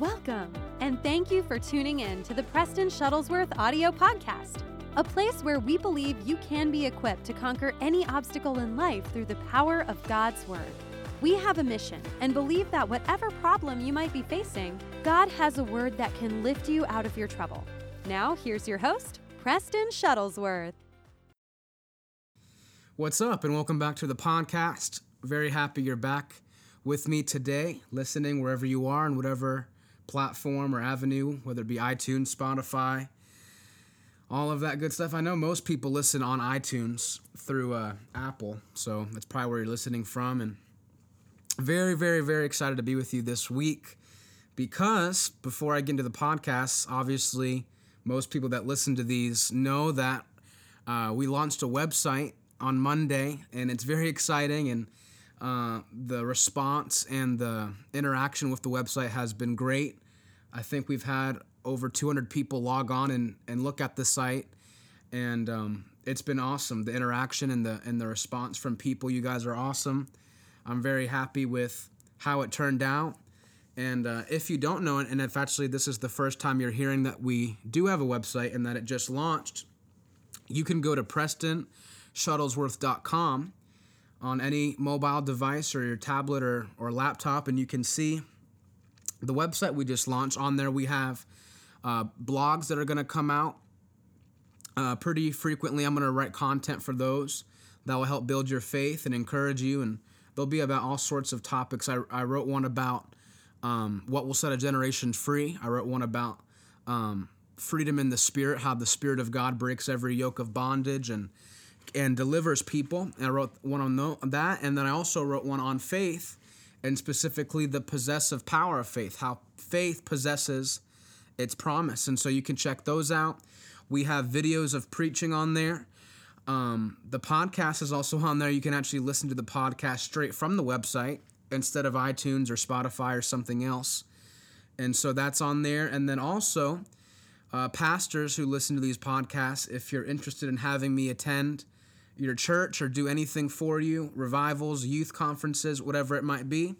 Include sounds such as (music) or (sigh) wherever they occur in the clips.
Welcome, and thank you for tuning in to the Preston Shuttlesworth audio podcast, a place where we believe you can be equipped to conquer any obstacle in life through the power of God's Word. We have a mission and believe that whatever problem you might be facing, God has a word that can lift you out of your trouble. Now, here's your host, Preston Shuttlesworth. What's up, and welcome back to the podcast. Very happy you're back with me today, listening wherever you are and whatever platform or avenue, whether it be iTunes, Spotify, all of that good stuff. I know most people listen on iTunes through uh, Apple, so that's probably where you're listening from. And very, very, very excited to be with you this week because before I get into the podcast, obviously, most people that listen to these know that uh, we launched a website on Monday, and it's very exciting. And uh, the response and the interaction with the website has been great. I think we've had over 200 people log on and, and look at the site, and um, it's been awesome. The interaction and the and the response from people, you guys are awesome. I'm very happy with how it turned out. And uh, if you don't know it, and if actually this is the first time you're hearing that we do have a website and that it just launched, you can go to PrestonShuttlesworth.com on any mobile device or your tablet or, or laptop, and you can see the website we just launched. On there, we have uh, blogs that are going to come out uh, pretty frequently. I'm going to write content for those that will help build your faith and encourage you, and they'll be about all sorts of topics. I, I wrote one about um, what will set a generation free. I wrote one about um, freedom in the spirit, how the spirit of God breaks every yoke of bondage and and delivers people. And I wrote one on that, and then I also wrote one on faith, and specifically the possessive power of faith, how faith possesses its promise. And so you can check those out. We have videos of preaching on there. Um, the podcast is also on there. You can actually listen to the podcast straight from the website instead of iTunes or Spotify or something else. And so that's on there. And then also, uh, pastors who listen to these podcasts, if you're interested in having me attend your church or do anything for you, revivals, youth conferences, whatever it might be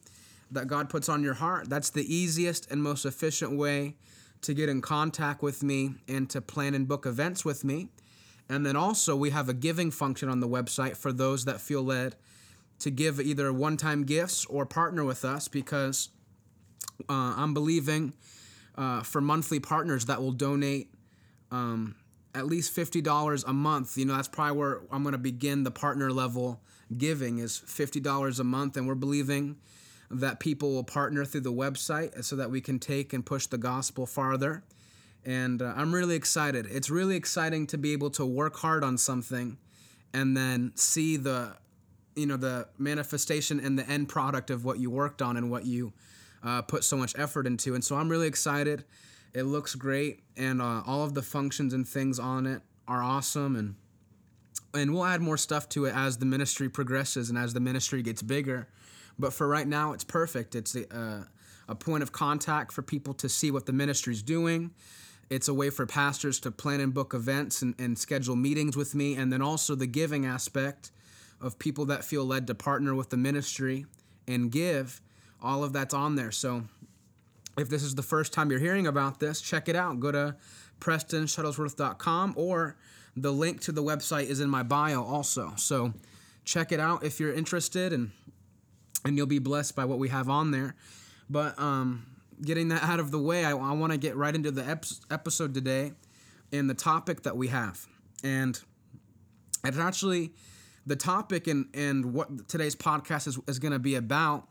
that God puts on your heart, that's the easiest and most efficient way to get in contact with me and to plan and book events with me. And then also, we have a giving function on the website for those that feel led to give either one time gifts or partner with us because uh, I'm believing uh, for monthly partners that will donate um, at least $50 a month. You know, that's probably where I'm going to begin the partner level giving is $50 a month. And we're believing that people will partner through the website so that we can take and push the gospel farther. And uh, I'm really excited. It's really exciting to be able to work hard on something and then see the you know the manifestation and the end product of what you worked on and what you uh, put so much effort into and so i'm really excited it looks great, and uh, all of the functions and things on it are awesome, and and we'll add more stuff to it as the ministry progresses and as the ministry gets bigger. But for right now, it's perfect. It's a, uh, a point of contact for people to see what the ministry's doing. It's a way for pastors to plan and book events and, and schedule meetings with me, and then also the giving aspect of people that feel led to partner with the ministry and give. All of that's on there. So if this is the first time you're hearing about this, check it out. Go to PrestonShuttlesworth.com or the link to the website is in my bio also. So check it out if you're interested and and you'll be blessed by what we have on there. But um, getting that out of the way, I, I want to get right into the ep- episode today and the topic that we have. And it's actually the topic and, and what today's podcast is, is going to be about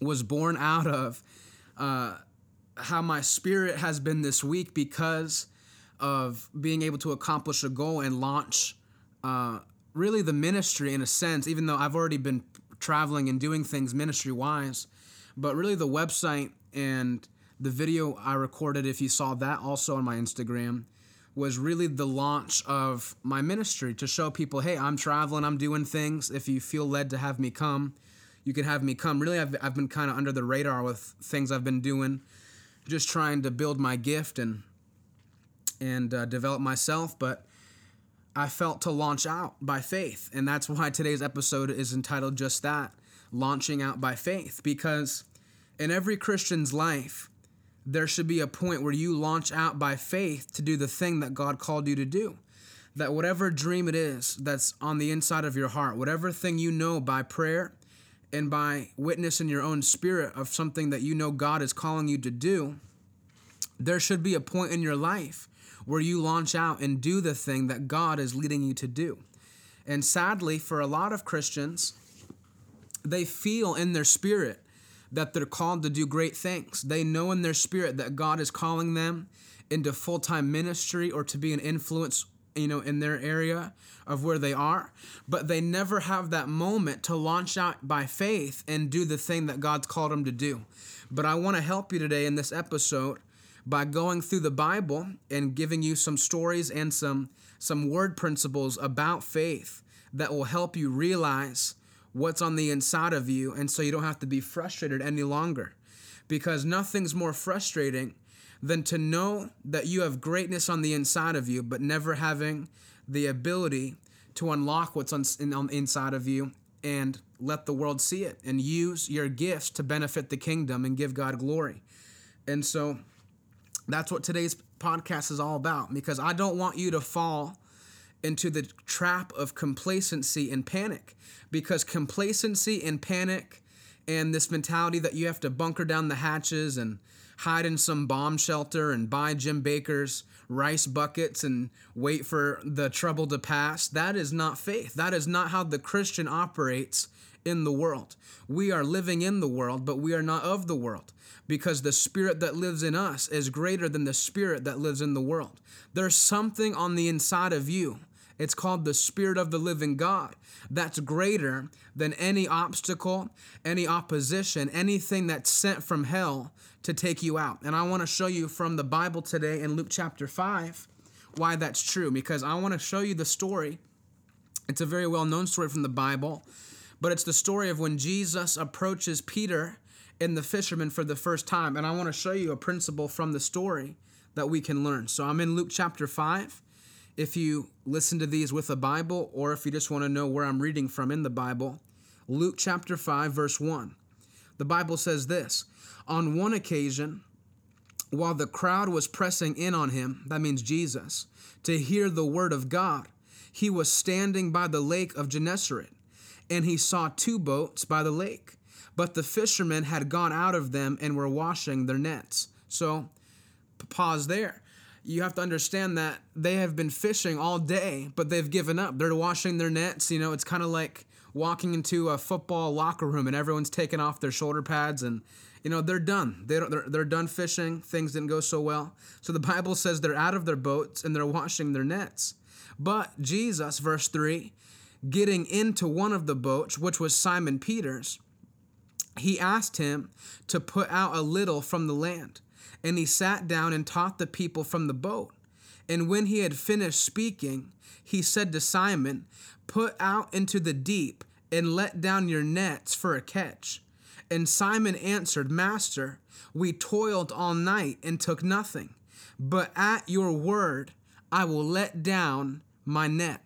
was born out of uh, how my spirit has been this week because of being able to accomplish a goal and launch uh, really the ministry in a sense, even though I've already been traveling and doing things ministry wise. But really, the website and the video I recorded, if you saw that also on my Instagram, was really the launch of my ministry to show people hey, I'm traveling, I'm doing things. If you feel led to have me come, you can have me come. Really, I've, I've been kind of under the radar with things I've been doing, just trying to build my gift and and uh, develop myself. But I felt to launch out by faith, and that's why today's episode is entitled just that: launching out by faith. Because in every Christian's life, there should be a point where you launch out by faith to do the thing that God called you to do. That whatever dream it is that's on the inside of your heart, whatever thing you know by prayer and by witness in your own spirit of something that you know God is calling you to do, there should be a point in your life where you launch out and do the thing that God is leading you to do. And sadly, for a lot of Christians, they feel in their spirit that they're called to do great things. They know in their spirit that God is calling them into full-time ministry or to be an influence, you know, in their area of where they are, but they never have that moment to launch out by faith and do the thing that God's called them to do. But I want to help you today in this episode by going through the Bible and giving you some stories and some some word principles about faith that will help you realize what's on the inside of you and so you don't have to be frustrated any longer. Because nothing's more frustrating than to know that you have greatness on the inside of you, but never having the ability to unlock what's on, on inside of you and let the world see it and use your gifts to benefit the kingdom and give God glory. And so that's what today's podcast is all about because I don't want you to fall into the trap of complacency and panic because complacency and panic and this mentality that you have to bunker down the hatches and hide in some bomb shelter and buy Jim Bakker's rice buckets and wait for the trouble to pass. That is not faith. That is not how the Christian operates in the world. We are living in the world but we are not of the world because the spirit that lives in us is greater than the spirit that lives in the world. There's something on the inside of you it's called the Spirit of the living God. That's greater than any obstacle, any opposition, anything that's sent from hell to take you out. And I want to show you from the Bible today in Luke chapter 5 why that's true, because I want to show you the story. It's a very well known story from the Bible, but it's the story of when Jesus approaches Peter and the fisherman for the first time. And I want to show you a principle from the story that we can learn. So I'm in Luke chapter 5 if you listen to these with a Bible or if you just want to know where I'm reading from in the Bible, Luke chapter 5, verse 1. The Bible says this On one occasion, while the crowd was pressing in on him, that means Jesus, to hear the word of God, he was standing by the lake of Gennesaret, and he saw two boats by the lake. But the fishermen had gone out of them and were washing their nets. So, pause there you have to understand that they have been fishing all day, but they've given up. They're washing their nets. You know, it's kind of like walking into a football locker room and everyone's taking off their shoulder pads and you know they're done. They don't. They're, they're done fishing. Things didn't go so well. So the Bible says they're out of their boats and they're washing their nets. But Jesus, verse three, getting into one of the boats, which was Simon Peter's, he asked him to put out a little from the land. And he sat down and taught the people from the boat. And when he had finished speaking, he said to Simon, Put out into the deep and let down your nets for a catch. And Simon answered, Master, we toiled all night and took nothing. But at your word, I will let down my net.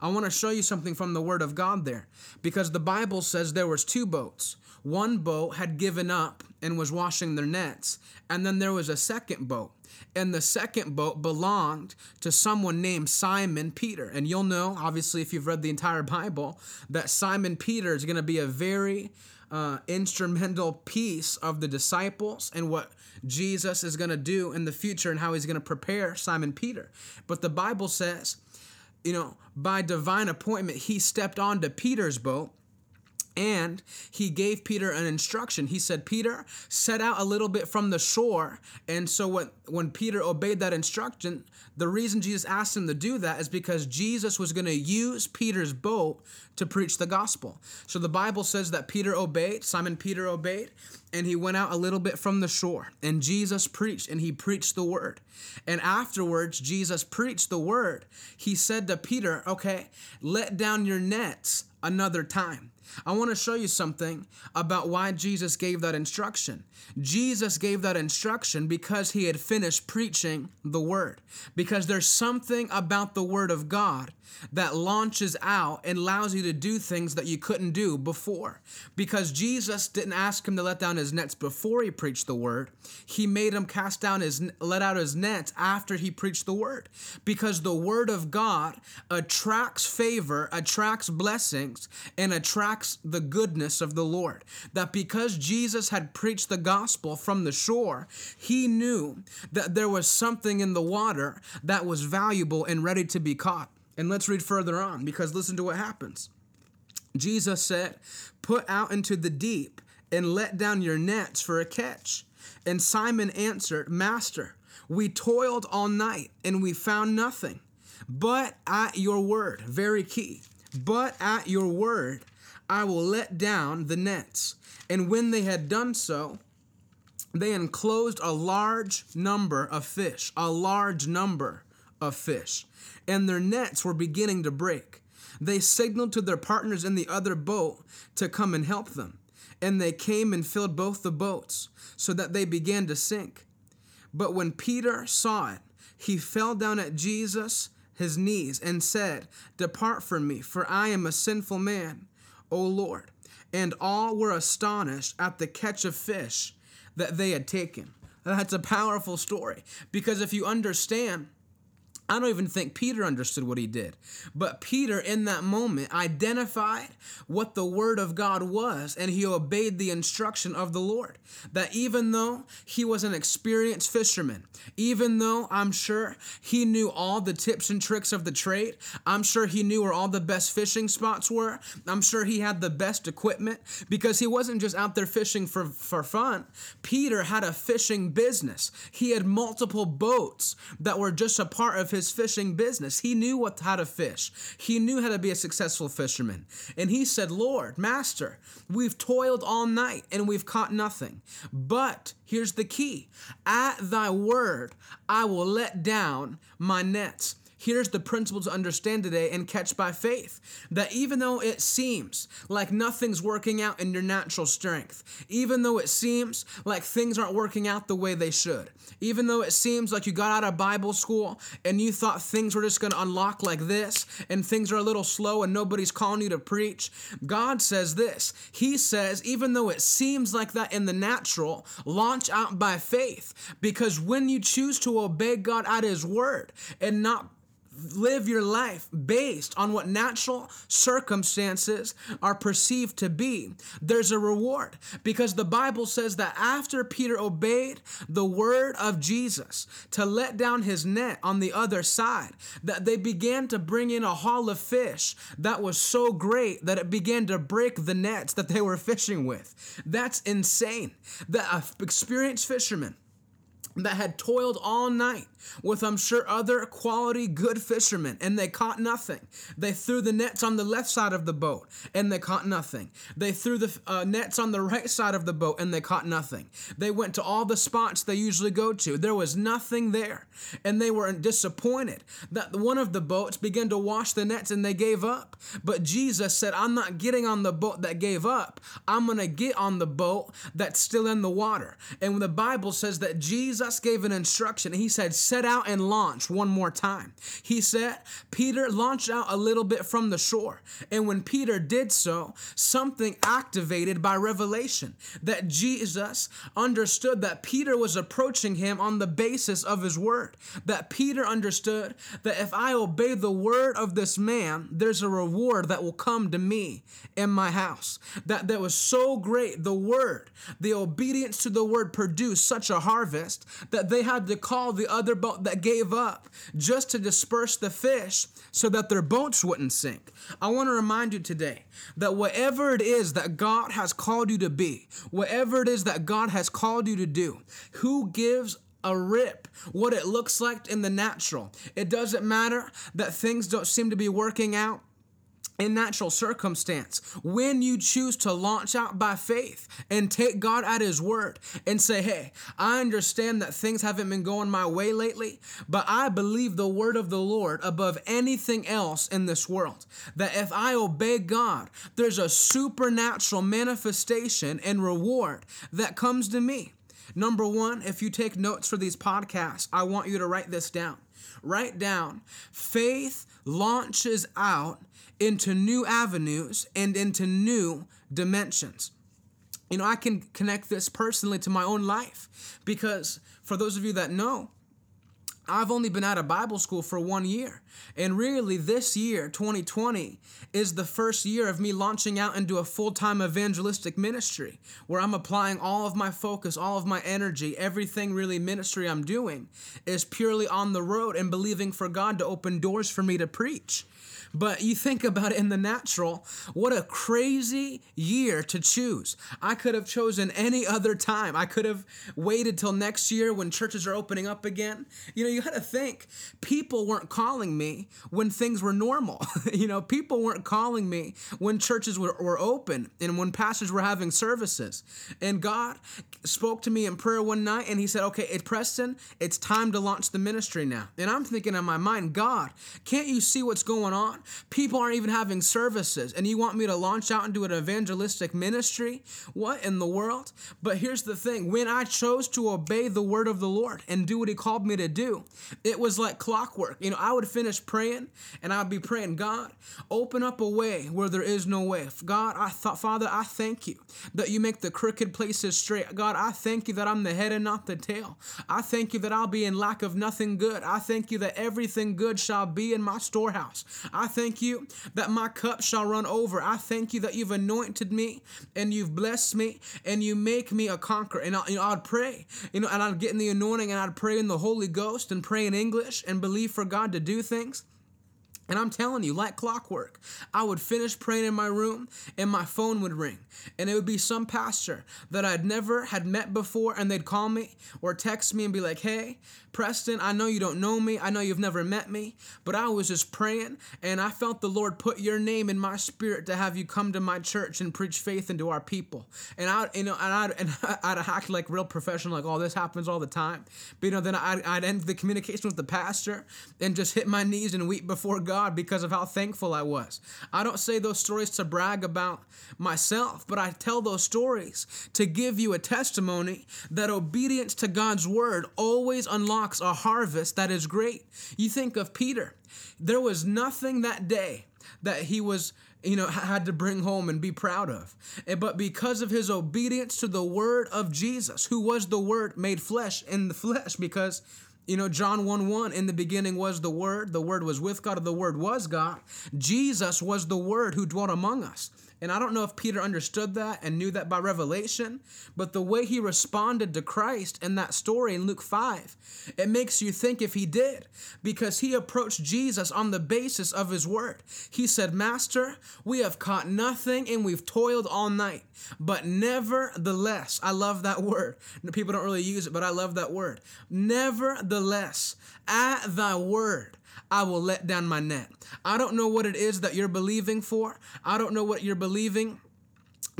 I want to show you something from the word of God there because the Bible says there was two boats. One boat had given up and was washing their nets, and then there was a second boat. And the second boat belonged to someone named Simon Peter. And you'll know, obviously, if you've read the entire Bible, that Simon Peter is going to be a very uh, instrumental piece of the disciples and what Jesus is going to do in the future and how he's going to prepare Simon Peter. But the Bible says, you know, by divine appointment, he stepped onto Peter's boat and he gave Peter an instruction. He said, Peter, set out a little bit from the shore. And so when, when Peter obeyed that instruction, the reason Jesus asked him to do that is because Jesus was going to use Peter's boat to preach the gospel. So the Bible says that Peter obeyed, Simon Peter obeyed, and he went out a little bit from the shore. And Jesus preached, and he preached the word. And afterwards, Jesus preached the word. He said to Peter, Okay, let down your nets another time. I want to show you something about why Jesus gave that instruction. Jesus gave that instruction because he had finished preaching the word. Because there's something about the word of God that launches out and allows you to do things that you couldn't do before. Because Jesus didn't ask him to let down his nets before he preached the word. He made him cast down his let out his nets after he preached the word. Because the word of God attracts favor, attracts blessings, and attracts the goodness of the Lord. That because Jesus had preached the gospel from the shore, he knew that there was something in the water that was valuable and ready to be caught. And let's read further on because listen to what happens. Jesus said, Put out into the deep and let down your nets for a catch. And Simon answered, Master, we toiled all night and we found nothing. But at your word, very key, but at your word, I will let down the nets. And when they had done so, they enclosed a large number of fish, a large number of fish, and their nets were beginning to break. They signaled to their partners in the other boat to come and help them. And they came and filled both the boats, so that they began to sink. But when Peter saw it, he fell down at Jesus' his knees and said, Depart from me, for I am a sinful man, O Lord. And all were astonished at the catch of fish that they had taken. That's a powerful story because if you understand I don't even think Peter understood what he did. But Peter, in that moment, identified what the word of God was and he obeyed the instruction of the Lord. That even though he was an experienced fisherman, even though I'm sure he knew all the tips and tricks of the trade, I'm sure he knew where all the best fishing spots were, I'm sure he had the best equipment because he wasn't just out there fishing for, for fun. Peter had a fishing business, he had multiple boats that were just a part of his fishing business. He knew what how to fish. He knew how to be a successful fisherman. And he said, "Lord, master, we've toiled all night and we've caught nothing. But here's the key. At thy word, I will let down my nets." Here's the principle to understand today and catch by faith that even though it seems like nothing's working out in your natural strength, even though it seems like things aren't working out the way they should, even though it seems like you got out of Bible school and you thought things were just going to unlock like this and things are a little slow and nobody's calling you to preach, God says this. He says, even though it seems like that in the natural, launch out by faith because when you choose to obey God at His word and not live your life based on what natural circumstances are perceived to be, there's a reward. Because the Bible says that after Peter obeyed the word of Jesus to let down his net on the other side, that they began to bring in a haul of fish that was so great that it began to break the nets that they were fishing with. That's insane. That experienced fisherman that had toiled all night with, I'm sure, other quality good fishermen, and they caught nothing. They threw the nets on the left side of the boat, and they caught nothing. They threw the uh, nets on the right side of the boat, and they caught nothing. They went to all the spots they usually go to. There was nothing there, and they were disappointed that one of the boats began to wash the nets, and they gave up. But Jesus said, I'm not getting on the boat that gave up. I'm going to get on the boat that's still in the water. And when the Bible says that Jesus gave an instruction. He said, set out and launch one more time. He said, Peter, launched out a little bit from the shore. And when Peter did so, something activated by revelation that Jesus understood that Peter was approaching him on the basis of his word. That Peter understood that if I obey the word of this man, there's a reward that will come to me in my house. That that was so great. The word, the obedience to the word produced such a harvest that they had to call the other boat that gave up just to disperse the fish so that their boats wouldn't sink. I want to remind you today that whatever it is that God has called you to be, whatever it is that God has called you to do, who gives a rip what it looks like in the natural. It doesn't matter that things don't seem to be working out in natural circumstance, when you choose to launch out by faith and take God at His word and say, Hey, I understand that things haven't been going my way lately, but I believe the word of the Lord above anything else in this world. That if I obey God, there's a supernatural manifestation and reward that comes to me. Number one, if you take notes for these podcasts, I want you to write this down. Write down faith launches out into new avenues and into new dimensions. You know, I can connect this personally to my own life because for those of you that know, I've only been out of Bible school for one year. And really, this year, 2020, is the first year of me launching out into a full time evangelistic ministry where I'm applying all of my focus, all of my energy, everything really ministry I'm doing is purely on the road and believing for God to open doors for me to preach. But you think about it in the natural, what a crazy year to choose. I could have chosen any other time. I could have waited till next year when churches are opening up again. You know, you got to think people weren't calling me when things were normal. (laughs) you know, people weren't calling me when churches were, were open and when pastors were having services. And God spoke to me in prayer one night and he said, Okay, it Preston, it's time to launch the ministry now. And I'm thinking in my mind, God, can't you see what's going on? People aren't even having services, and you want me to launch out into an evangelistic ministry? What in the world? But here's the thing when I chose to obey the word of the Lord and do what He called me to do, it was like clockwork. You know, I would finish praying and I'd be praying, God, open up a way where there is no way. God, I thought, Father, I thank you that you make the crooked places straight. God, I thank you that I'm the head and not the tail. I thank you that I'll be in lack of nothing good. I thank you that everything good shall be in my storehouse. I thank you that my cup shall run over. I thank you that you've anointed me and you've blessed me and you make me a conqueror. And I, you know, I'd pray, you know, and I'd get in the anointing and I'd pray in the Holy Ghost and pray in English and believe for God to do things. And I'm telling you, like clockwork, I would finish praying in my room and my phone would ring. And it would be some pastor that I'd never had met before and they'd call me or text me and be like, hey, Preston, I know you don't know me. I know you've never met me, but I was just praying and I felt the Lord put your name in my spirit to have you come to my church and preach faith into our people. And I, you know, and I'd, and (laughs) I'd act like real professional, like, oh, this happens all the time. But, you know, then I'd, I'd end the communication with the pastor and just hit my knees and weep before God because of how thankful I was. I don't say those stories to brag about myself, but I tell those stories to give you a testimony that obedience to God's word always unlocks a harvest that is great. You think of Peter. There was nothing that day that he was you know had to bring home and be proud of but because of his obedience to the word of jesus who was the word made flesh in the flesh because you know, John 1 1, in the beginning was the Word, the Word was with God, the Word was God. Jesus was the Word who dwelt among us. And I don't know if Peter understood that and knew that by revelation, but the way he responded to Christ in that story in Luke 5, it makes you think if he did, because he approached Jesus on the basis of his word. He said, Master, we have caught nothing and we've toiled all night, but nevertheless, I love that word. People don't really use it, but I love that word. Nevertheless, at thy word, I will let down my net. I don't know what it is that you're believing for. I don't know what you're believing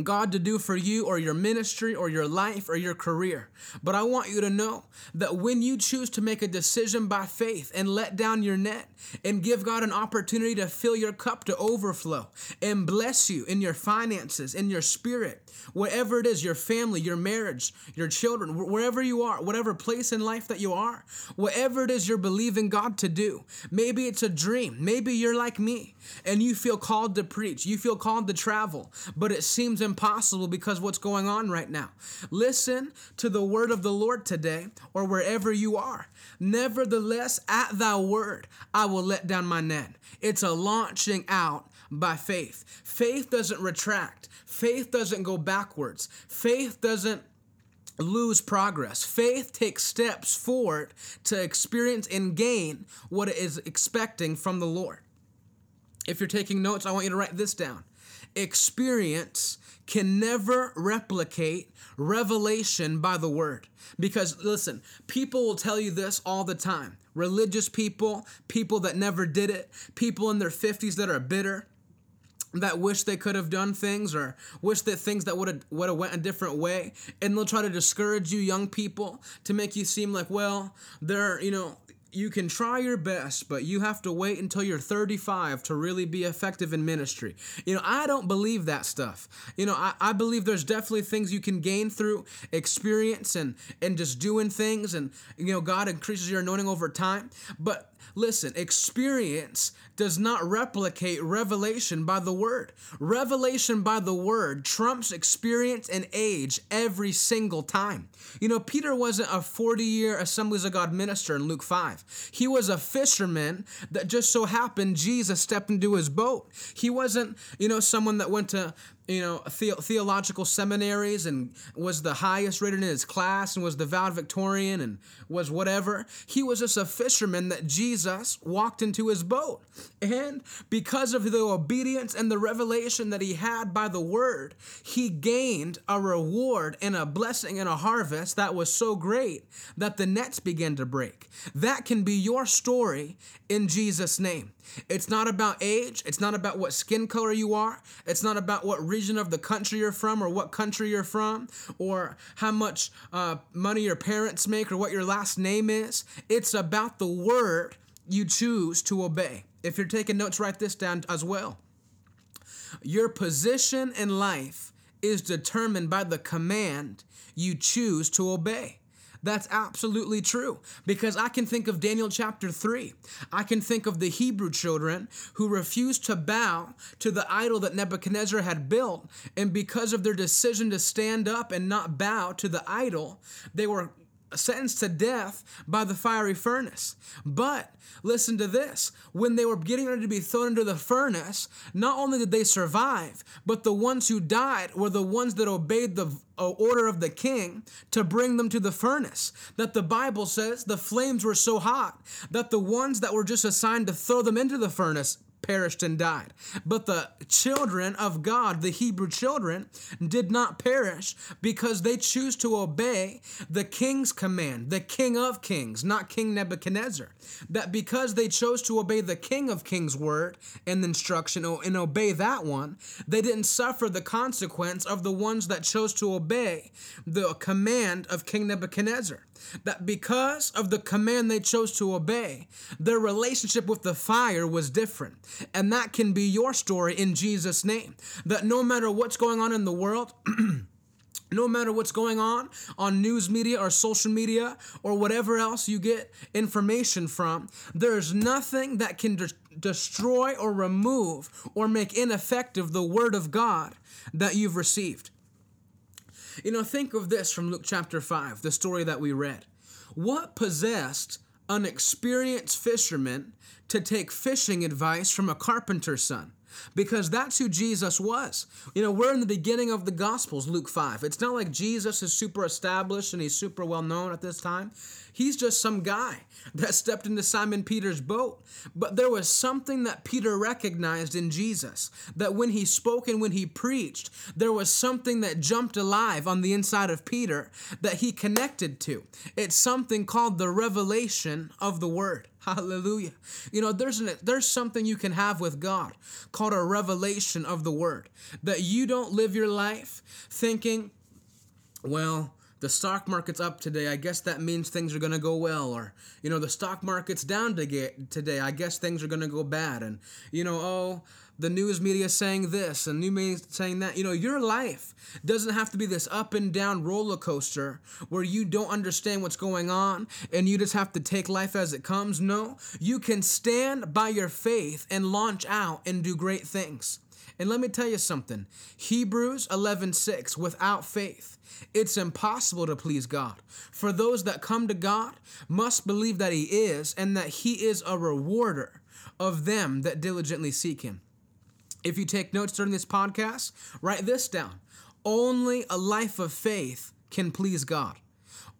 God to do for you or your ministry or your life or your career. But I want you to know that when you choose to make a decision by faith and let down your net and give God an opportunity to fill your cup to overflow and bless you in your finances, in your spirit, whatever it is, your family, your marriage, your children, wherever you are, whatever place in life that you are, whatever it is you're believing God to do. Maybe it's a dream. Maybe you're like me and you feel called to preach, you feel called to travel, but it seems impossible because what's going on right now. Listen to the word of the Lord today or wherever you are. Nevertheless, at thy word, I will let down my net. It's a launching out by faith. Faith doesn't retract, faith doesn't go backwards, faith doesn't lose progress. Faith takes steps forward to experience and gain what it is expecting from the Lord. If you're taking notes, I want you to write this down. Experience can never replicate revelation by the word. Because listen, people will tell you this all the time. Religious people, people that never did it, people in their 50s that are bitter, that wish they could have done things or wish that things that would have would have went a different way and they'll try to discourage you young people to make you seem like well they're you know you can try your best, but you have to wait until you're 35 to really be effective in ministry. You know, I don't believe that stuff. You know, I, I believe there's definitely things you can gain through experience and and just doing things and you know, God increases your anointing over time. But Listen, experience does not replicate revelation by the word. Revelation by the word trumps experience and age every single time. You know, Peter wasn't a 40 year Assemblies of God minister in Luke 5. He was a fisherman that just so happened Jesus stepped into his boat. He wasn't, you know, someone that went to you know, the- theological seminaries and was the highest rated in his class and was the valedictorian and was whatever. He was just a fisherman that Jesus walked into his boat. And because of the obedience and the revelation that he had by the word, he gained a reward and a blessing and a harvest that was so great that the nets began to break. That can be your story in Jesus' name. It's not about age. It's not about what skin color you are. It's not about what region of the country you're from or what country you're from or how much uh, money your parents make or what your last name is. It's about the word you choose to obey. If you're taking notes, write this down as well. Your position in life is determined by the command you choose to obey. That's absolutely true because I can think of Daniel chapter 3. I can think of the Hebrew children who refused to bow to the idol that Nebuchadnezzar had built. And because of their decision to stand up and not bow to the idol, they were sentenced to death by the fiery furnace. But listen to this when they were getting ready to be thrown into the furnace, not only did they survive, but the ones who died were the ones that obeyed the uh, order of the king to bring them to the furnace. That the Bible says the flames were so hot that the ones that were just assigned to throw them into the furnace perished and died. But the children of God, the Hebrew children, did not perish because they choose to obey the king's command, the king of kings, not King Nebuchadnezzar. That because they chose to obey the king of kings' word and instruction and obey that one, they didn't suffer the consequence of the ones that chose to obey the command of King Nebuchadnezzar that because of the command they chose to obey, their relationship with the fire was different. And that can be your story in Jesus' name. That no matter what's going on in the world, (clears throat) No matter what's going on on news media or social media or whatever else you get information from, there's nothing that can de- destroy or remove or make ineffective the Word of God that you've received. You know, think of this from Luke chapter 5, the story that we read. What possessed an experienced fisherman to take fishing advice from a carpenter's son? Because that's who Jesus was. You know, we're in the beginning of the Gospels, Luke 5. It's not like Jesus is super established and he's super well known at this time. He's just some guy that stepped into Simon Peter's boat. But there was something that Peter recognized in Jesus that when he spoke and when he preached, there was something that jumped alive on the inside of Peter that he connected to. It's something called the revelation of the word. Hallelujah. You know, there's an, there's something you can have with God called a revelation of the word. That you don't live your life thinking, well, the stock market's up today. I guess that means things are going to go well. Or, you know, the stock market's down to get today. I guess things are going to go bad. And, you know, oh, the news media saying this and new media saying that. You know, your life doesn't have to be this up and down roller coaster where you don't understand what's going on and you just have to take life as it comes. No, you can stand by your faith and launch out and do great things. And let me tell you something. Hebrews 11:6 without faith it's impossible to please God. For those that come to God must believe that he is and that he is a rewarder of them that diligently seek him. If you take notes during this podcast, write this down. Only a life of faith can please God.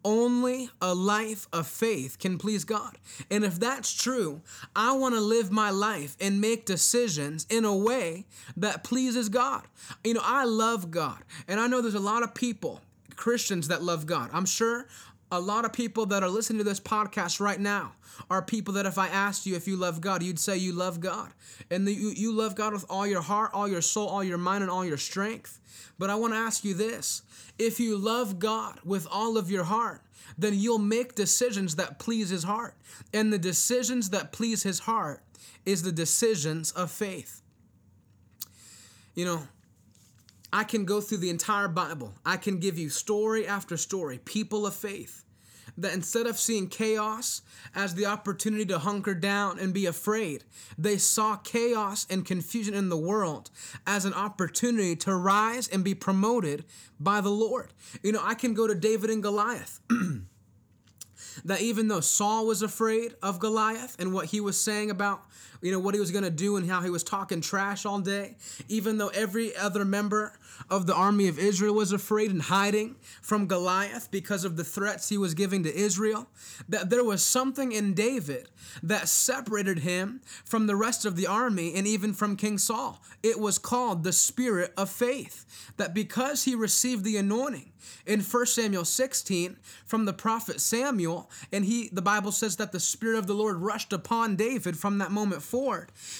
Only a life of faith can please God. And if that's true, I want to live my life and make decisions in a way that pleases God. You know, I love God. And I know there's a lot of people, Christians, that love God. I'm sure A lot of people that are listening to this podcast right now are people that if I asked you if you love God, you'd say you love God. And the, you, you love God with all your heart, all your soul, all your mind, and all your strength. But I want to ask you this if you love God with all of your heart, then you'll make decisions that please his heart. And the decisions that please his heart is the decisions of faith. You know, I can go through the entire Bible. I can give you story after story, people of faith, that instead of seeing chaos as the opportunity to hunker down and be afraid, they saw chaos and confusion in the world as an opportunity to rise and be promoted by the Lord. You know, I can go to David and Goliath. (clears throat) that even though Saul was afraid of Goliath and what he was saying about you know, what he was going to do and how he was talking trash all day, even though every other member of the army of Israel was afraid and hiding from Goliath because of the threats he was giving to Israel, that there was something in David that separated him from the rest of the army and even from King Saul. It was called the spirit of faith, that because he received the anointing, in 1 Samuel 16 from the prophet Samuel, and he the Bible says that the Spirit of the Lord rushed upon David from that moment forward.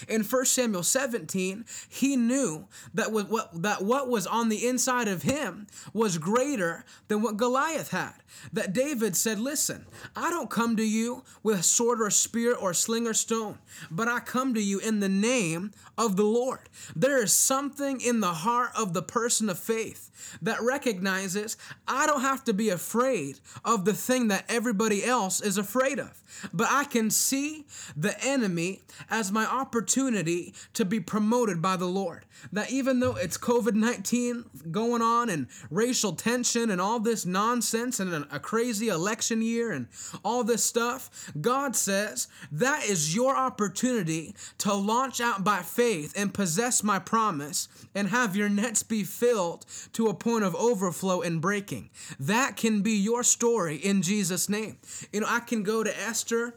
In 1 Samuel 17, he knew that what, what that what was on the inside of him was greater than what Goliath had. That David said, Listen, I don't come to you with sword or spear or sling or stone, but I come to you in the name of the Lord. There is something in the heart of the person of faith that recognizes I don't have to be afraid of the thing that everybody else is afraid of, but I can see the enemy as my opportunity to be promoted by the Lord. That even though it's COVID 19 going on and racial tension and all this nonsense and a crazy election year and all this stuff, God says that is your opportunity to launch out by faith and possess my promise and have your nets be filled to a point of overflow and breaking. That can be your story in Jesus' name. You know, I can go to Esther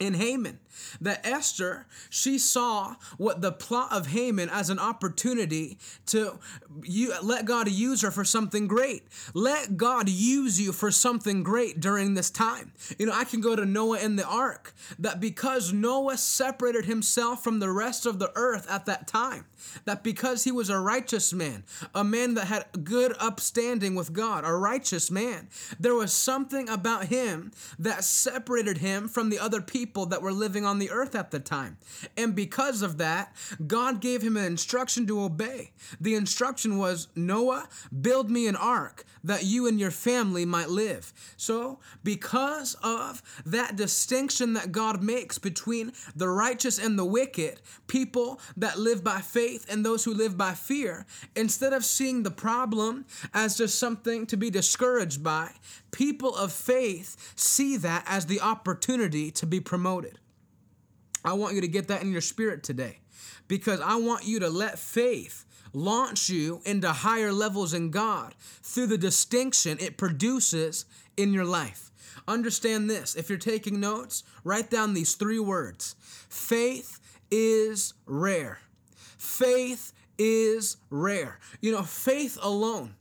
and Haman that Esther, she saw what the plot of Haman as an opportunity to you, let God use her for something great. Let God use you for something great during this time. You know, I can go to Noah in the ark, that because Noah separated himself from the rest of the earth at that time, that because he was a righteous man, a man that had good upstanding with God, a righteous man, there was something about him that separated him from the other people that were living on the earth at the time. And because of that, God gave him an instruction to obey. The instruction was Noah, build me an ark that you and your family might live. So, because of that distinction that God makes between the righteous and the wicked, people that live by faith and those who live by fear, instead of seeing the problem as just something to be discouraged by, people of faith see that as the opportunity to be promoted. I want you to get that in your spirit today because I want you to let faith launch you into higher levels in God through the distinction it produces in your life. Understand this. If you're taking notes, write down these three words faith is rare. Faith is rare. You know, faith alone,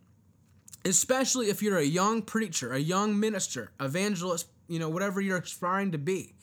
especially if you're a young preacher, a young minister, evangelist, you know, whatever you're aspiring to be,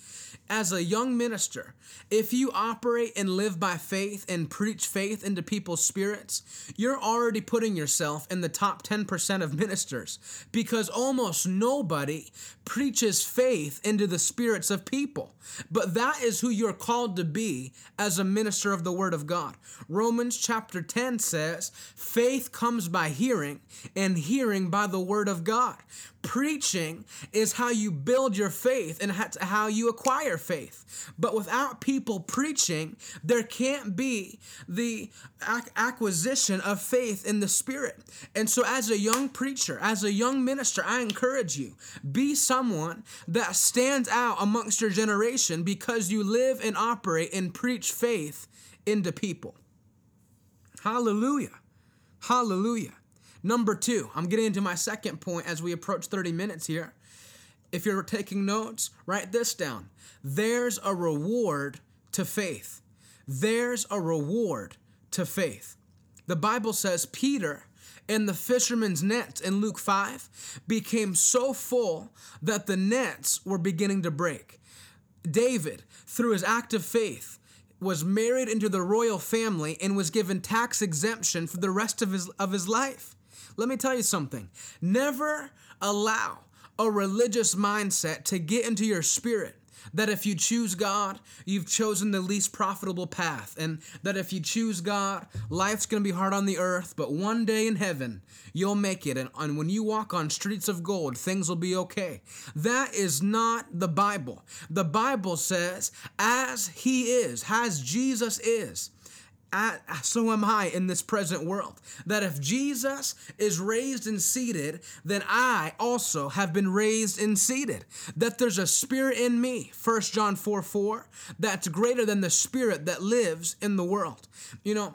as a young minister, if you operate and live by faith and preach faith into people's spirits, you're already putting yourself in the top 10% of ministers because almost nobody preaches faith into the spirits of people. But that is who you're called to be as a minister of the Word of God. Romans chapter 10 says, faith comes by hearing, and hearing by the Word of God. Preaching is how you build your faith and how you acquire faith. But without people preaching, there can't be the acquisition of faith in the Spirit. And so, as a young preacher, as a young minister, I encourage you be someone that stands out amongst your generation because you live and operate and preach faith into people. Hallelujah. Hallelujah. Number two, I'm getting into my second point as we approach 30 minutes here. If you're taking notes, write this down. There's a reward to faith. There's a reward to faith. The Bible says Peter and the fishermen's nets in Luke 5 became so full that the nets were beginning to break. David, through his act of faith, was married into the royal family and was given tax exemption for the rest of his, of his life. Let me tell you something. Never allow a religious mindset to get into your spirit that if you choose God, you've chosen the least profitable path, and that if you choose God, life's gonna be hard on the earth, but one day in heaven, you'll make it, and, and when you walk on streets of gold, things will be okay. That is not the Bible. The Bible says, as He is, as Jesus is, so am I in this present world. That if Jesus is raised and seated, then I also have been raised and seated. That there's a spirit in me, 1 John 4 4, that's greater than the spirit that lives in the world. You know,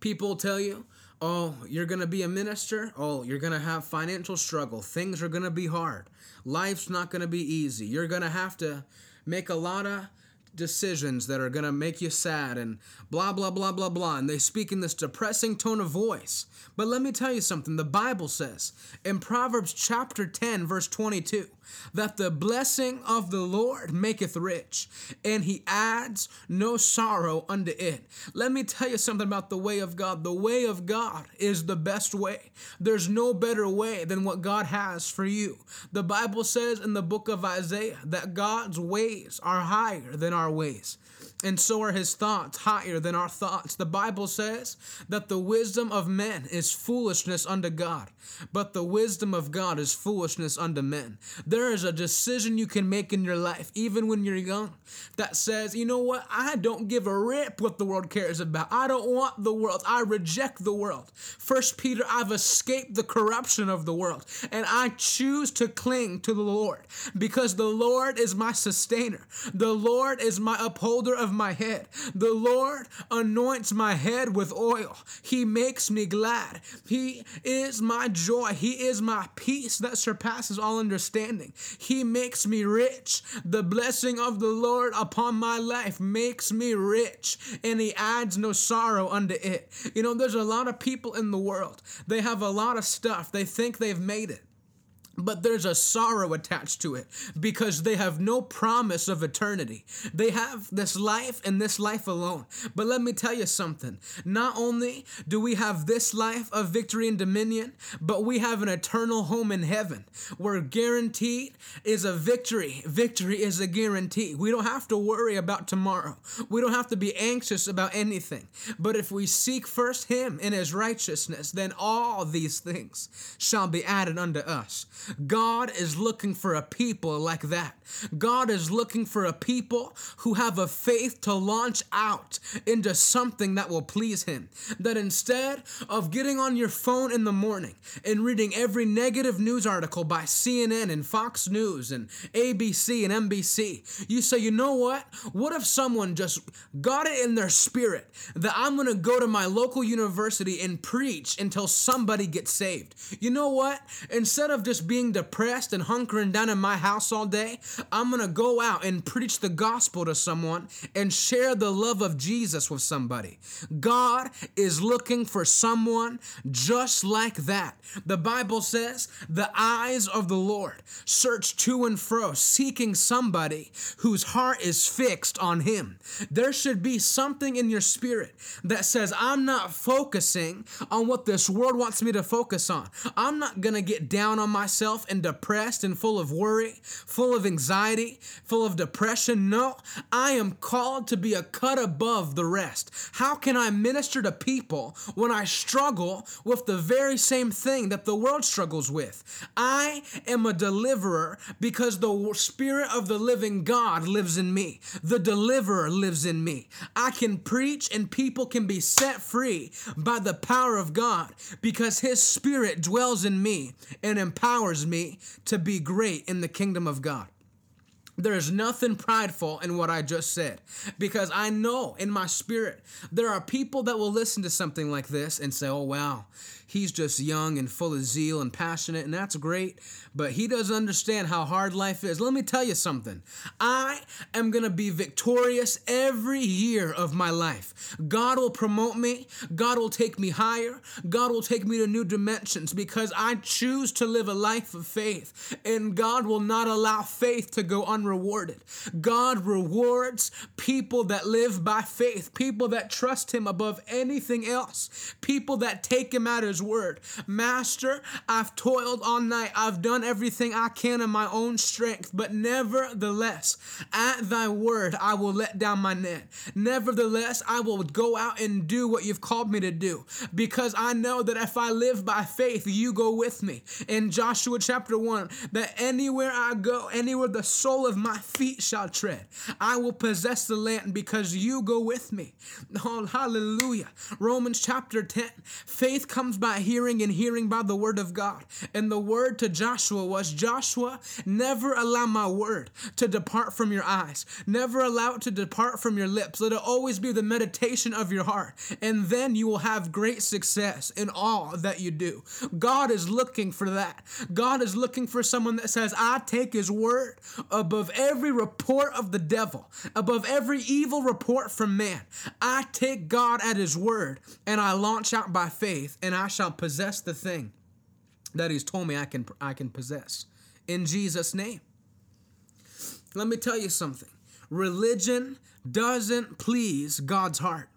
people tell you, oh, you're going to be a minister. Oh, you're going to have financial struggle. Things are going to be hard. Life's not going to be easy. You're going to have to make a lot of decisions that are going to make you sad and blah, blah, blah, blah, blah. And they speak in this depressing tone of voice. But let me tell you something the Bible says in Proverbs chapter 10, verse 22, that the blessing of the Lord maketh rich, and he adds no sorrow unto it. Let me tell you something about the way of God. The way of God is the best way. There's no better way than what God has for you. The Bible says in the book of Isaiah that God's ways are higher than our ways and so are his thoughts higher than our thoughts. The Bible says that the wisdom of men is foolishness unto God, but the wisdom of God is foolishness unto men. There is a decision you can make in your life, even when you're young, that says, you know what? I don't give a rip what the world cares about. I don't want the world. I reject the world. First Peter, I've escaped the corruption of the world, and I choose to cling to the Lord because the Lord is my sustainer. The Lord is my upholder of my head. The Lord anoints my head with oil. He makes me glad. He is my joy. He is my peace that surpasses all understanding. He makes me rich. The blessing of the Lord upon my life makes me rich, and He adds no sorrow unto it. You know, there's a lot of people in the world, they have a lot of stuff, they think they've made it but there's a sorrow attached to it because they have no promise of eternity. They have this life and this life alone. But let me tell you something. Not only do we have this life of victory and dominion, but we have an eternal home in heaven where guaranteed is a victory. Victory is a guarantee. We don't have to worry about tomorrow. We don't have to be anxious about anything. But if we seek first Him in His righteousness, then all these things shall be added unto us. God is looking for a people like that. God is looking for a people who have a faith to launch out into something that will please Him. That instead of getting on your phone in the morning and reading every negative news article by CNN and Fox News and ABC and NBC, you say, you know what? What if someone just got it in their spirit that I'm going to go to my local university and preach until somebody gets saved? You know what? Instead of just being depressed and hunkering down in my house all day, I'm gonna go out and preach the gospel to someone and share the love of Jesus with somebody. God is looking for someone just like that. The Bible says, the eyes of the Lord search to and fro, seeking somebody whose heart is fixed on Him. There should be something in your spirit that says, I'm not focusing on what this world wants me to focus on. I'm not gonna get down on myself and depressed and full of worry, full of anxiety, full of depression. No, I am called to be a cut above the rest. How can I minister to people when I struggle with the very same thing that the world struggles with? I am a deliverer because the Spirit of the living God lives in me. The deliverer lives in me. I can preach and people can be set free by the power of God because His Spirit dwells in me and empowers me to be great in the kingdom of God. There's nothing prideful in what I just said because I know in my spirit there are people that will listen to something like this and say, oh, wow, he's just young and full of zeal and passionate, and that's great. But he doesn't understand how hard life is. Let me tell you something. I am going to be victorious every year of my life. God will promote me, God will take me higher, God will take me to new dimensions because I choose to live a life of faith, and God will not allow faith to go unrewarded. God rewards people that live by faith, people that trust Him above anything else, people that take Him at His word. Master, I've toiled all night, I've done everything I can in my own strength, but nevertheless, at Thy word, I will let down my net. Nevertheless, I will go out and do what you've called me to do because I know that if I live by faith, you go with me. In Joshua chapter 1, that anywhere I go, anywhere the sole of my feet shall tread, I will possess the land because you go with me. (laughs) Oh, hallelujah. Romans chapter 10 faith comes by hearing, and hearing by the word of God. And the word to Joshua was Joshua, never allow my word to depart from your eyes, never allow it to depart from your lips. Let it always be the meditation of your heart, and then you will have great success in all that you do. God is looking for that. God is looking for someone that says, I take his word above every report of the devil, above every evil report from man. I take God at his word and I launch out by faith and I shall possess the thing that he's told me I can I can possess in Jesus name. Let me tell you something. Religion doesn't please God's heart.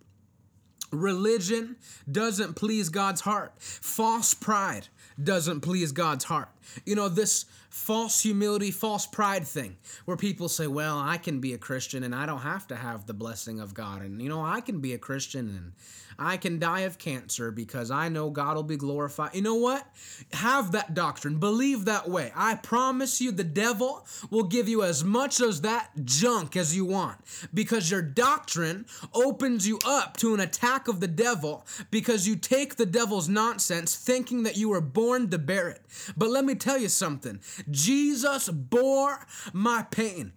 Religion doesn't please God's heart. False pride doesn't please God's heart. You know, this false humility, false pride thing where people say, well, I can be a Christian and I don't have to have the blessing of God. And, you know, I can be a Christian and I can die of cancer because I know God will be glorified. You know what? Have that doctrine. Believe that way. I promise you, the devil will give you as much of that junk as you want because your doctrine opens you up to an attack of the devil because you take the devil's nonsense thinking that you were born to bear it. But let me tell you something Jesus bore my pain.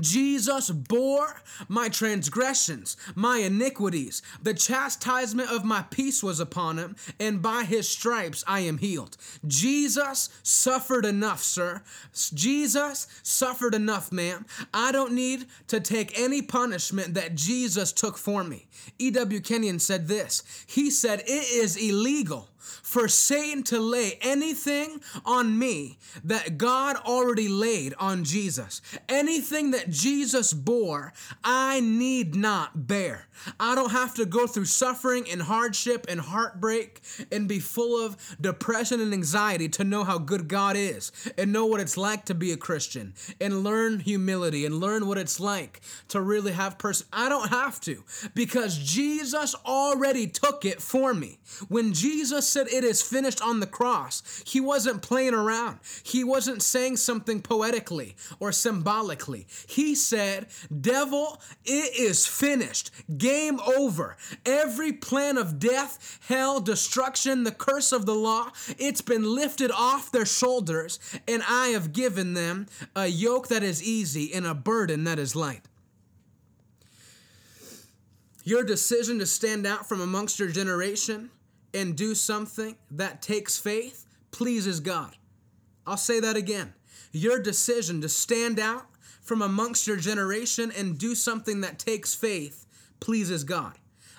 Jesus bore my transgressions, my iniquities. The chastisement of my peace was upon him, and by his stripes I am healed. Jesus suffered enough, sir. Jesus suffered enough, ma'am. I don't need to take any punishment that Jesus took for me. E.W. Kenyon said this He said, It is illegal for Satan to lay anything on me that God already laid on Jesus. Anything that Jesus bore, I need not bear. I don't have to go through suffering and hardship and heartbreak and be full of depression and anxiety to know how good God is and know what it's like to be a Christian and learn humility and learn what it's like to really have person. I don't have to because Jesus already took it for me. When Jesus said it is finished on the cross, he wasn't playing around. He wasn't saying something poetically or symbolically. He said, Devil, it is finished. Game over. Every plan of death, hell, destruction, the curse of the law, it's been lifted off their shoulders, and I have given them a yoke that is easy and a burden that is light. Your decision to stand out from amongst your generation and do something that takes faith pleases God. I'll say that again. Your decision to stand out from amongst your generation and do something that takes faith pleases God.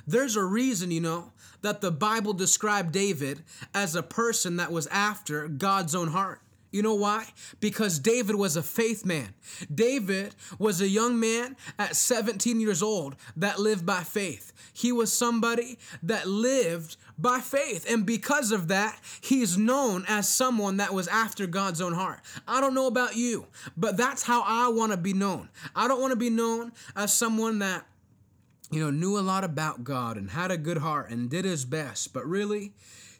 There's a reason, you know, that the Bible described David as a person that was after God's own heart. You know why? Because David was a faith man. David was a young man at 17 years old that lived by faith. He was somebody that lived by faith. And because of that, he's known as someone that was after God's own heart. I don't know about you, but that's how I want to be known. I don't want to be known as someone that you know, knew a lot about God and had a good heart and did his best, but really,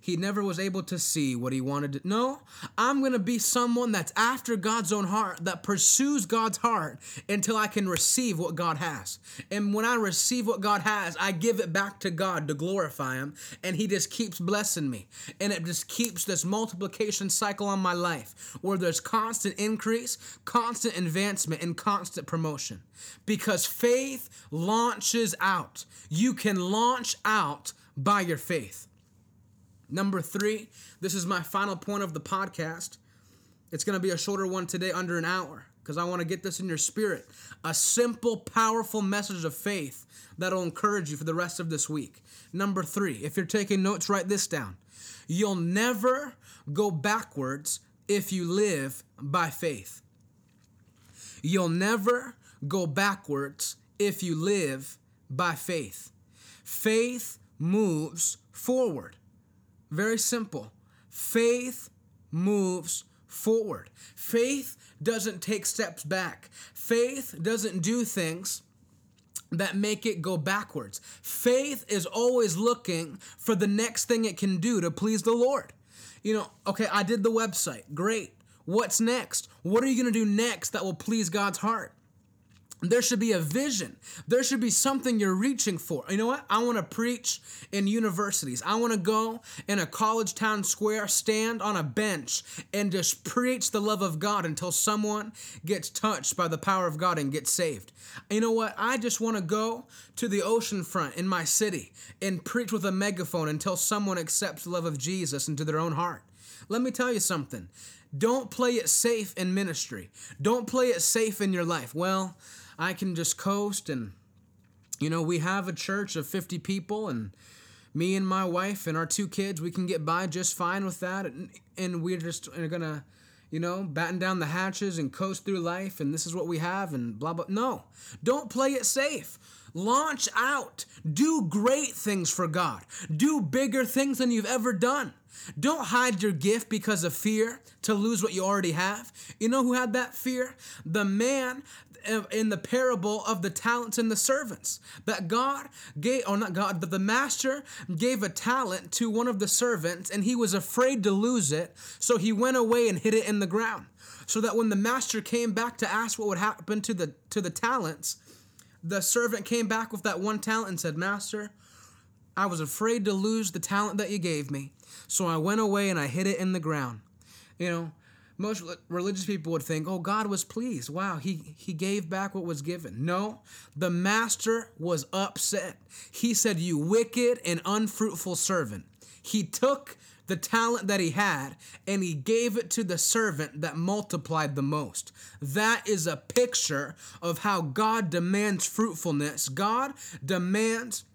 he never was able to see what he wanted to. No, I'm going to be someone that's after God's own heart, that pursues God's heart until I can receive what God has. And when I receive what God has, I give it back to God to glorify Him, and He just keeps blessing me. And it just keeps this multiplication cycle on my life where there's constant increase, constant advancement, and constant promotion. Because faith launches out. You can launch out by your faith. Number three, this is my final point of the podcast. It's going to be a shorter one today, under an hour, because I want to get this in your spirit. A simple, powerful message of faith that'll encourage you for the rest of this week. Number three, if you're taking notes, write this down. You'll never go backwards if you live by faith. You'll never go backwards if you live by faith. Faith moves forward. Very simple. Faith moves forward. Faith doesn't take steps back. Faith doesn't do things that make it go backwards. Faith is always looking for the next thing it can do to please the Lord. You know, okay, I did the website. Great. What's next? What are you going to do next that will please God's heart? There should be a vision. There should be something you're reaching for. You know what? I want to preach in universities. I want to go in a college town square, stand on a bench, and just preach the love of God until someone gets touched by the power of God and gets saved. You know what? I just want to go to the ocean front in my city and preach with a megaphone until someone accepts the love of Jesus into their own heart. Let me tell you something. Don't play it safe in ministry. Don't play it safe in your life. Well, I can just coast and you know, we have a church of 50 people and me and my wife and our two kids, we can get by just fine with that and, and we're just going to you know, batten down the hatches and coast through life and this is what we have and blah blah. No. Don't play it safe. Launch out. Do great things for God. Do bigger things than you've ever done. Don't hide your gift because of fear to lose what you already have. You know who had that fear? The man in the parable of the talents and the servants. That God gave, or not God, but the master gave a talent to one of the servants and he was afraid to lose it. So he went away and hid it in the ground. So that when the master came back to ask what would happen to the to the talents, the servant came back with that one talent and said, Master, I was afraid to lose the talent that you gave me. So I went away and I hid it in the ground. You know, most religious people would think, oh, God was pleased. Wow, he, he gave back what was given. No, the master was upset. He said, You wicked and unfruitful servant. He took the talent that he had and he gave it to the servant that multiplied the most. That is a picture of how God demands fruitfulness. God demands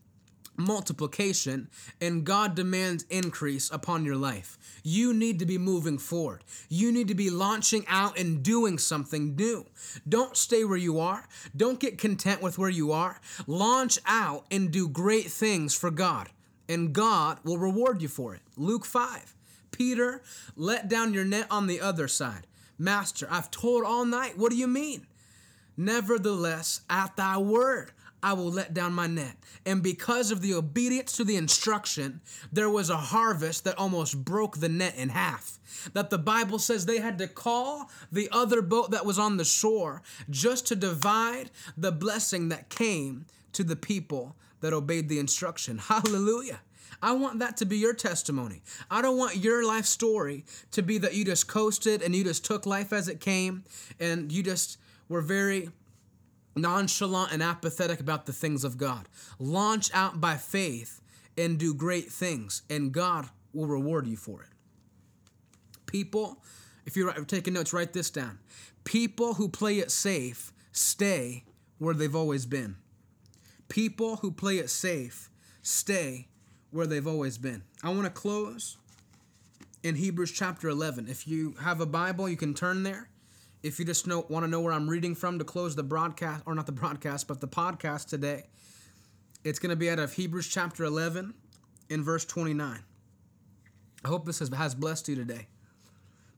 multiplication and God demands increase upon your life. You need to be moving forward. You need to be launching out and doing something new. Don't stay where you are. Don't get content with where you are. Launch out and do great things for God, and God will reward you for it. Luke 5. Peter, let down your net on the other side. Master, I've told all night. What do you mean? Nevertheless, at thy word, I will let down my net. And because of the obedience to the instruction, there was a harvest that almost broke the net in half. That the Bible says they had to call the other boat that was on the shore just to divide the blessing that came to the people that obeyed the instruction. (laughs) Hallelujah. I want that to be your testimony. I don't want your life story to be that you just coasted and you just took life as it came and you just were very nonchalant and apathetic about the things of God. Launch out by faith and do great things, and God will reward you for it. People, if you're taking notes, write this down. People who play it safe stay where they've always been. People who play it safe stay where they've always been. I want to close in Hebrews chapter 11. If you have a Bible, you can turn there. If you just know, want to know where I'm reading from to close the broadcast, or not the broadcast, but the podcast today, it's going to be out of Hebrews chapter 11 in verse 29. I hope this has, has blessed you today.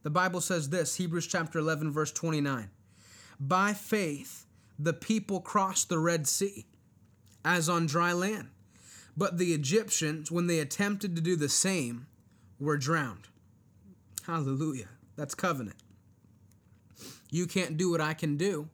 The Bible says this Hebrews chapter 11, verse 29. By faith, the people crossed the Red Sea as on dry land, but the Egyptians, when they attempted to do the same, were drowned. Hallelujah. That's covenant. You can't do what I can do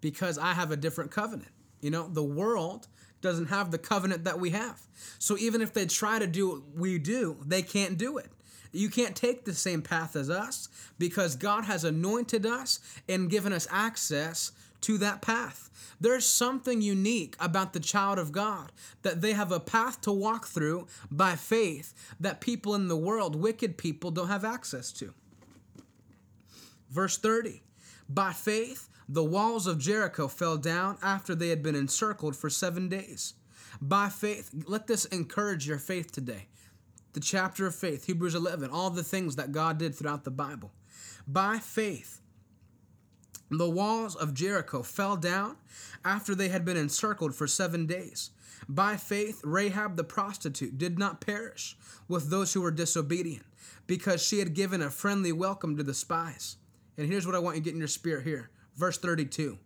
because I have a different covenant. You know, the world doesn't have the covenant that we have. So even if they try to do what we do, they can't do it. You can't take the same path as us because God has anointed us and given us access to that path. There's something unique about the child of God that they have a path to walk through by faith that people in the world, wicked people, don't have access to. Verse 30 By faith, the walls of Jericho fell down after they had been encircled for seven days. By faith, let this encourage your faith today. The chapter of faith, Hebrews 11, all the things that God did throughout the Bible. By faith, the walls of Jericho fell down after they had been encircled for seven days. By faith, Rahab the prostitute did not perish with those who were disobedient, because she had given a friendly welcome to the spies. And here's what I want you to get in your spirit here. Verse 32.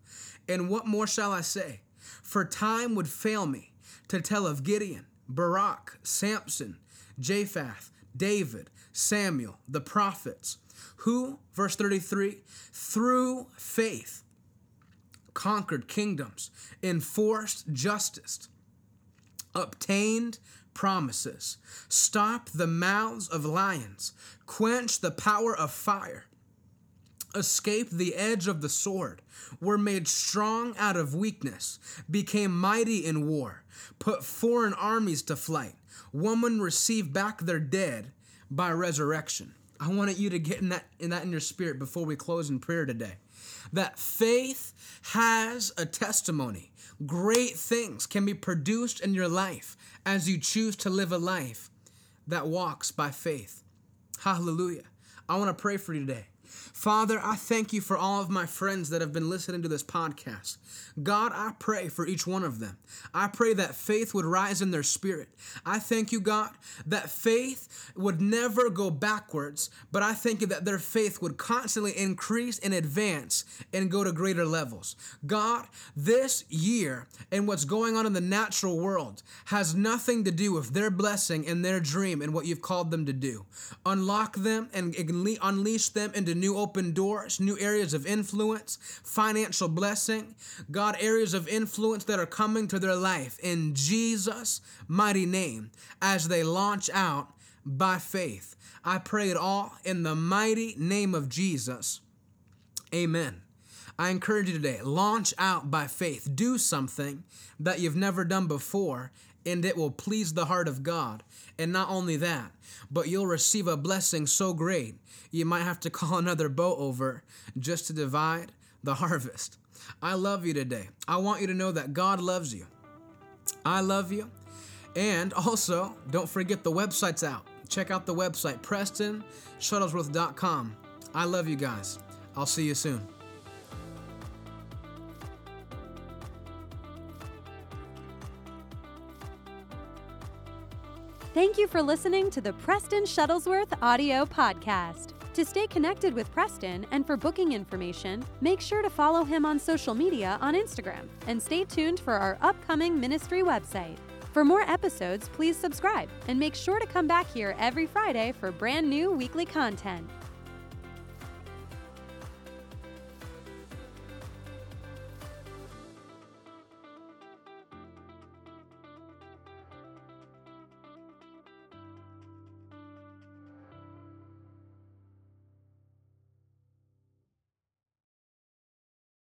And what more shall I say? For time would fail me to tell of Gideon, Barak, Samson, Jephthah, David, Samuel, the prophets, who, verse 33, through faith conquered kingdoms, enforced justice, obtained promises, stopped the mouths of lions, quenched the power of fire, escaped the edge of the sword, were made strong out of weakness, became mighty in war, put foreign armies to flight, women received back their dead by resurrection. I wanted you to get in that in that in your spirit before we close in prayer today. That faith has a testimony. Great things can be produced in your life as you choose to live a life that walks by faith. Hallelujah. I want to pray for you today. Father, I thank you for all of my friends that have been listening to this podcast. God, I pray for each one of them. I pray that faith would rise in their spirit. I thank you, God, that faith would never go backwards, but I thank you that their faith would constantly increase and advance and go to greater levels. God, this year and what's going on in the natural world has nothing to do with their blessing and their dream and what you've called them to do. Unlock them and unleash them into new open doors, new areas of influence, financial blessing, God, areas of influence that are coming to their life in Jesus' mighty name as they launch out by faith. I pray it all in the mighty name of Jesus. Amen. I encourage you today launch out by faith. Do something that you've never done before, and it will please the heart of God. And not only that, but you'll receive a blessing so great you might have to (laughs) call another boat over just to divide the harvest. I love you today. I want you to know that God loves you. I love you. And also, don't forget the website's out. Check out the website, PrestonShuttlesworth.com. I love you guys. I'll see you soon. Thank you for listening to the Preston Shuttlesworth audio podcast. To stay connected with Preston and for booking information, make sure to follow him on social media on Instagram and stay tuned for our upcoming ministry website. For more episodes, please subscribe and make sure to come back here every Friday for brand new weekly content.